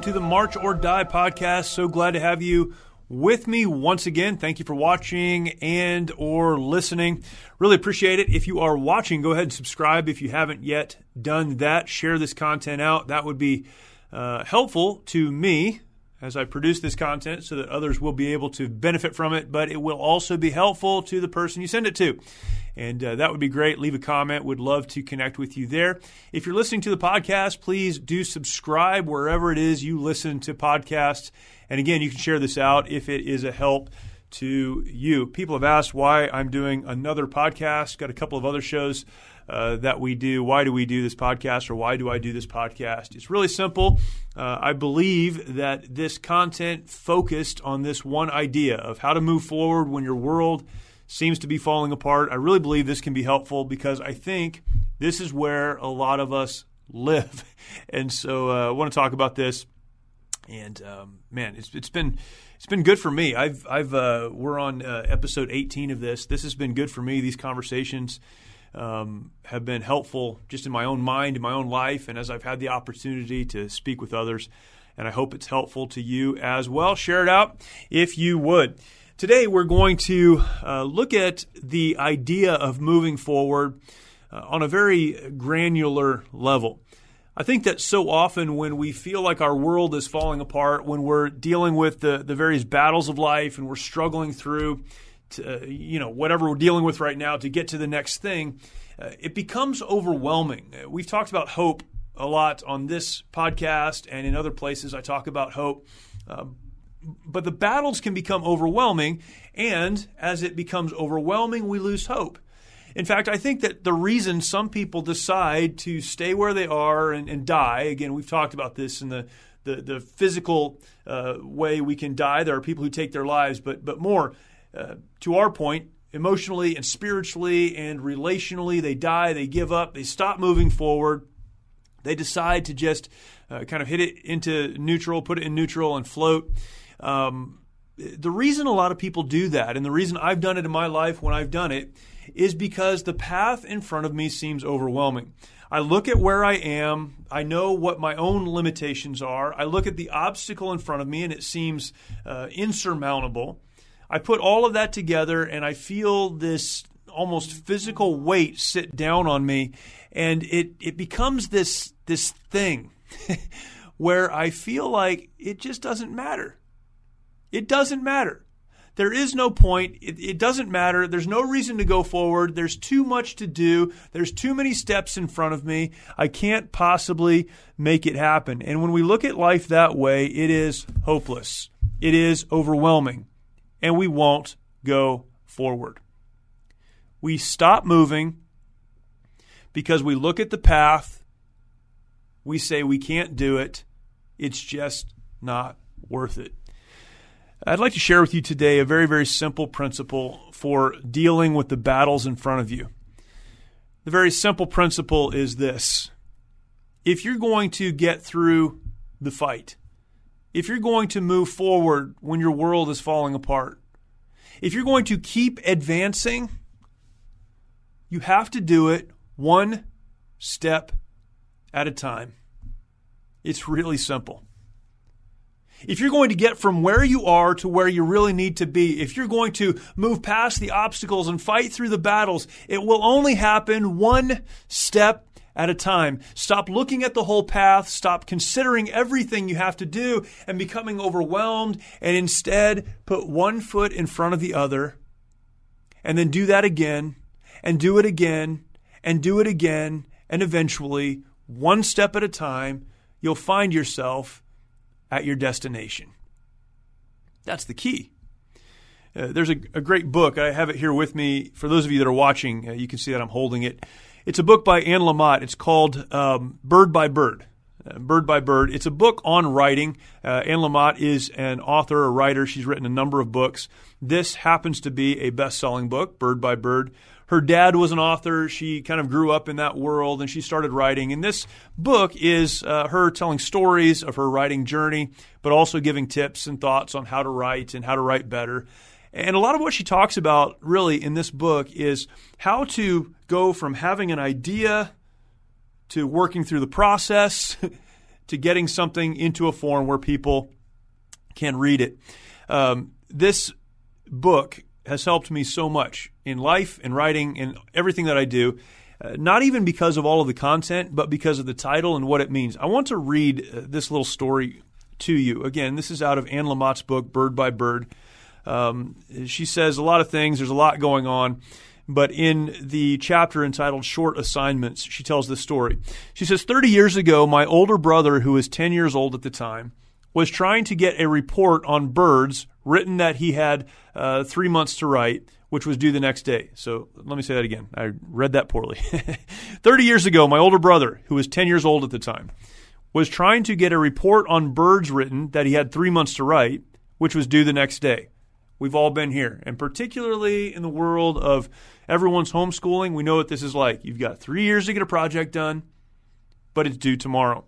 Welcome to the March or Die podcast. So glad to have you with me once again. Thank you for watching and or listening. Really appreciate it. If you are watching, go ahead and subscribe if you haven't yet done that. Share this content out. That would be uh, helpful to me as I produce this content so that others will be able to benefit from it, but it will also be helpful to the person you send it to. And uh, that would be great. Leave a comment. Would love to connect with you there. If you're listening to the podcast, please do subscribe wherever it is you listen to podcasts. And again, you can share this out if it is a help to you. People have asked why I'm doing another podcast. Got a couple of other shows uh, that we do. Why do we do this podcast or why do I do this podcast? It's really simple. Uh, I believe that this content focused on this one idea of how to move forward when your world seems to be falling apart. I really believe this can be helpful because I think this is where a lot of us live. And so uh, I want to talk about this. And um, man, it's, it's been it's been good for me. I've I've uh, we're on uh, episode 18 of this. This has been good for me. These conversations um, have been helpful just in my own mind, in my own life, and as I've had the opportunity to speak with others. And I hope it's helpful to you as well. Share it out if you would. Today, we're going to uh, look at the idea of moving forward uh, on a very granular level. I think that so often when we feel like our world is falling apart, when we're dealing with the, the various battles of life and we're struggling through to, uh, you know, whatever we're dealing with right now to get to the next thing, uh, it becomes overwhelming. Uh, we've talked about hope a lot on this podcast and in other places. I talk about hope. Uh, but the battles can become overwhelming, and as it becomes overwhelming, we lose hope. In fact, I think that the reason some people decide to stay where they are and, and die, again, we've talked about this in the, the, the physical uh, way we can die. There are people who take their lives, but, but more, uh, to our point, emotionally and spiritually and relationally, they die, they give up, they stop moving forward. They decide to just uh, kind of hit it into neutral, put it in neutral, and float. Um, the reason a lot of people do that, and the reason I've done it in my life when I've done it, is because the path in front of me seems overwhelming. I look at where I am. I know what my own limitations are. I look at the obstacle in front of me and it seems uh, insurmountable. I put all of that together and I feel this almost physical weight sit down on me and it, it becomes this, this thing where I feel like it just doesn't matter. It doesn't matter. There is no point. It, it, doesn't matter. There's no reason to go forward. There's too much to do. There's too many steps in front of me. I can't possibly make it happen. And when we look at life that way, it is hopeless. It is overwhelming. And we won't go forward. We stop moving because we look at the path. We say we can't do it. It's just not worth it. I'd like to share with you today a very, very simple principle for dealing with the battles in front of you. The very simple principle is this if you're going to get through the fight, if you're going to move forward when your world is falling apart, if you're going to keep advancing, you have to do it one step at a time. It's really simple. If you're going to get from where you are to where you really need to be, if you're going to move past the obstacles and fight through the battles, it will only happen one step at a time. Stop looking at the whole path. Stop considering everything you have to do and becoming overwhelmed. And instead, put one foot in front of the other. And then do that again, and do it again, and do it again. And eventually, one step at a time, you'll find yourself at your destination. That's the key. Uh, there's a, a, great book. I have it here with me. For those of you that are watching, uh, you can see that I'm holding it. It's a book by Anne Lamott. It's called um, Bird by Bird. Uh, Bird by Bird. It's a book on writing. Uh, Anne Lamott is an author, a writer. She's written a number of books. This happens to be a best selling book, Bird by Bird. Her dad was an author. She kind of grew up in that world and she started writing. And this book is uh, her telling stories of her writing journey, but also giving tips and thoughts on how to write and how to write better. And a lot of what she talks about really in this book is how to go from having an idea to working through the process to getting something into a form where people can read it. Um, this book has helped me so much in life, in writing, in everything that I do. Uh, not even because of all of the content, but because of the title and what it means. I want to read uh, this little story to you. Again, this is out of Anne Lamott's book, Bird by Bird. Um, she says a lot of things, there's a lot going on. But in the chapter entitled Short Assignments, she tells this story. She says 30 years ago, my older brother, who was 10 years old at the time, was trying to get a report on birds written that he had uh, three months to write, which was due the next day. So let me say that again. I read that poorly. 30 years ago, my older brother, who was 10 years old at the time, was trying to get a report on birds written that he had three months to write, which was due the next day. We've all been here. And particularly in the world of everyone's homeschooling, we know what this is like. You've got three years to get a project done, but it's due tomorrow.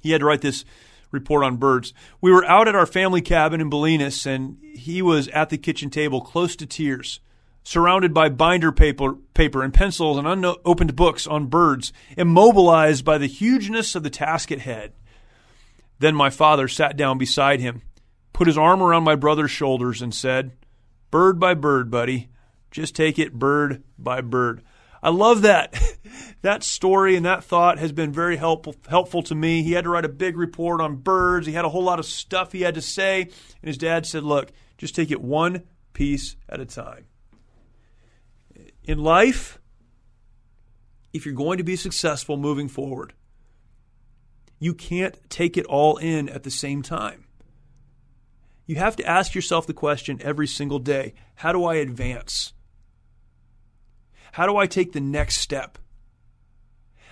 He had to write this report on birds. We were out at our family cabin in Bolinas, and he was at the kitchen table, close to tears, surrounded by binder paper, paper and pencils and unopened books on birds, immobilized by the hugeness of the task at head. Then my father sat down beside him put his arm around my brother's shoulders and said, Bird by bird, buddy. Just take it bird by bird. I love that. that story and that thought has been very helpful helpful to me. He had to write a big report on birds. He had a whole lot of stuff he had to say, and his dad said, "Look, just take it one piece at a time." In life, if you're going to be successful moving forward, you can't take it all in at the same time. You have to ask yourself the question every single day how do I advance? How do I take the next step?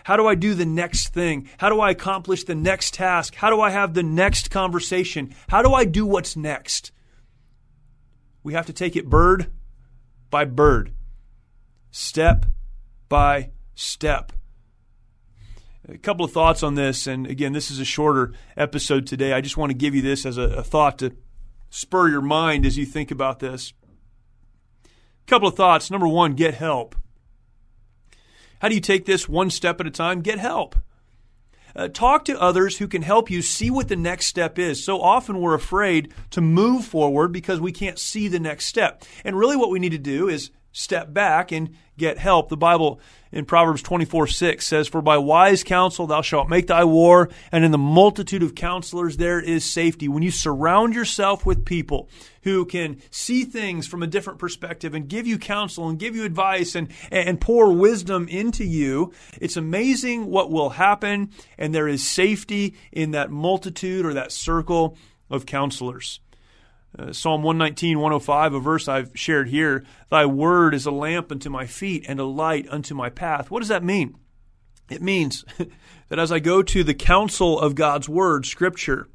How do I do the next thing? How do I accomplish the next task? How do I have the next conversation? How do I do what's next? We have to take it bird by bird, step by step. A couple of thoughts on this, and again, this is a shorter episode today. I just want to give you this as a, a thought to spur your mind as you think about this. A couple of thoughts. Number one, get help. How do you take this one step at a time? Get help. Uh, talk to others who can help you see what the next step is. So often we're afraid to move forward because we can't see the next step. And really, what we need to do is step back and get help. The Bible in Proverbs 24 6 says, For by wise counsel thou shalt make thy war, and in the multitude of counselors there is safety. When you surround yourself with people who can see things from a different perspective and give you counsel and give you advice and, and pour wisdom into you, it's amazing what will happen, and there is safety in that multitude or that circle of counselors. Uh, Psalm 119, 105, a verse I've shared here. Thy word is a lamp unto my feet and a light unto my path. What does that mean? It means that as I go to the counsel of God's word, Scripture,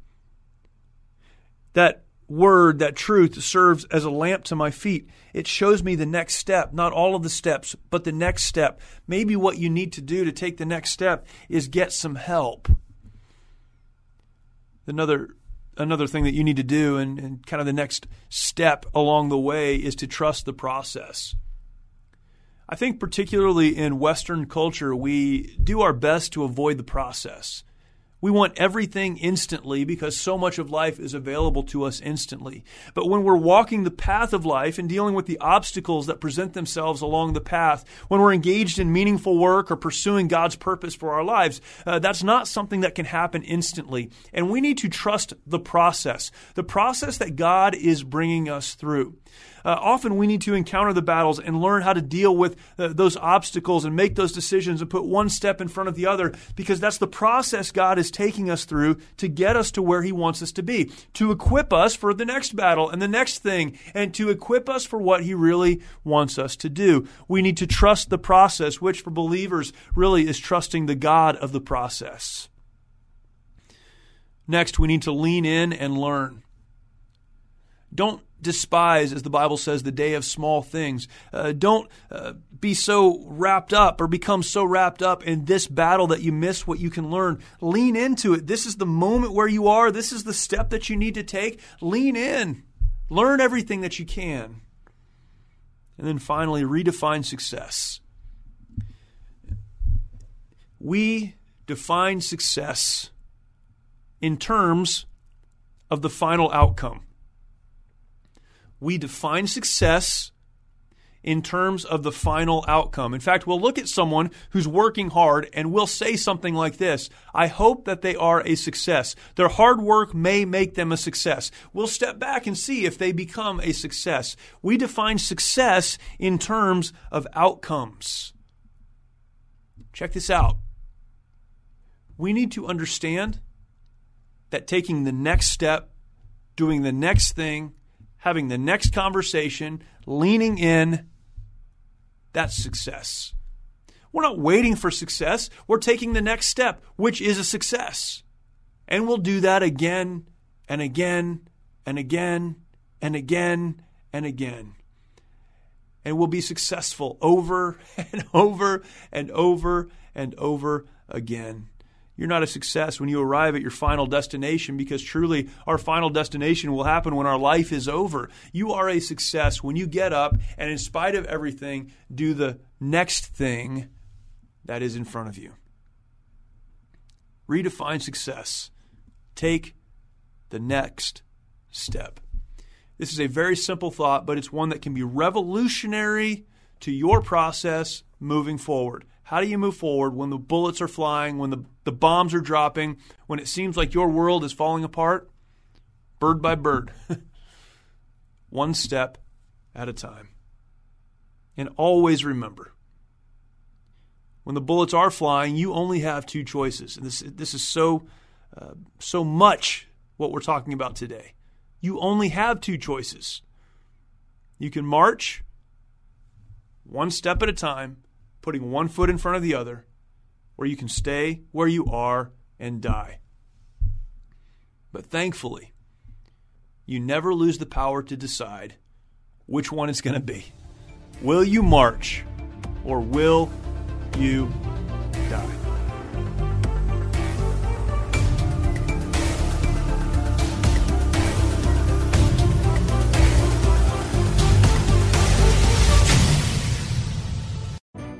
that word, that truth serves as a lamp to my feet. It shows me the next step, not all of the steps, but the next step. Maybe what you need to do to take the next step is get some help. Another another thing that you need to do and, and kind of the next step along the way is to trust the process. I think, particularly in Western culture, we do our best to avoid the process. We want everything instantly because so much of life is available to us instantly. But when we're walking the path of life and dealing with the obstacles that present themselves along the path, when we're engaged in meaningful work or pursuing God's purpose for our lives, uh, that's not something that can happen instantly. And we need to trust the process, the process that God is bringing us through uh, often we need to encounter the battles and learn how to deal with uh, those obstacles and make those decisions and put one step in front of the other because that's the process God is taking us through to get us to where He wants us to be, to equip us for the next battle and the next thing, and to equip us for what He really wants us to do. We need to trust the process, which for believers really is trusting the God of the process. Next, we need to lean in and learn. Don't despise, as the Bible says, the day of small things. Uh, don't uh, be so wrapped up or become so wrapped up in this battle that you miss what you can learn. Lean into it. This is the moment where you are. This is the step that you need to take. Lean in. Learn everything that you can. And then finally, redefine success. We define success in terms of the final outcome we define success in terms of the final outcome. In fact, we'll look at someone who's working hard and we'll say something like this I hope that they are a success. Their hard work may make them a success. We'll step back and see if they become a success. We define success in terms of outcomes. Check this out. We need to understand that taking the next step, doing the next thing, having the next conversation, leaning in, that's success. We're not waiting for success. We're taking the next step, which is a success. And we'll do that again and again and again and again and again. And we'll be successful over and over and over and over again. You're not a success when you arrive at your final destination because truly our final destination will happen when our life is over. You are a success when you get up and, in spite of everything, do the next thing that is in front of you. Redefine success. Take the next step. This is a very simple thought, but it's one that can be revolutionary to your process moving forward. How do you move forward when the bullets are flying, when the, the bombs are dropping, when it seems like your world is falling apart? Bird by bird, one step at a time. And always remember when the bullets are flying, you only have two choices. And this, this is so, uh, so much what we're talking about today. You only have two choices. You can march one step at a time putting one foot in front of the other, where you can stay where you are and die. But thankfully, you never lose the power to decide which one it's going to be. Will you march or will you die?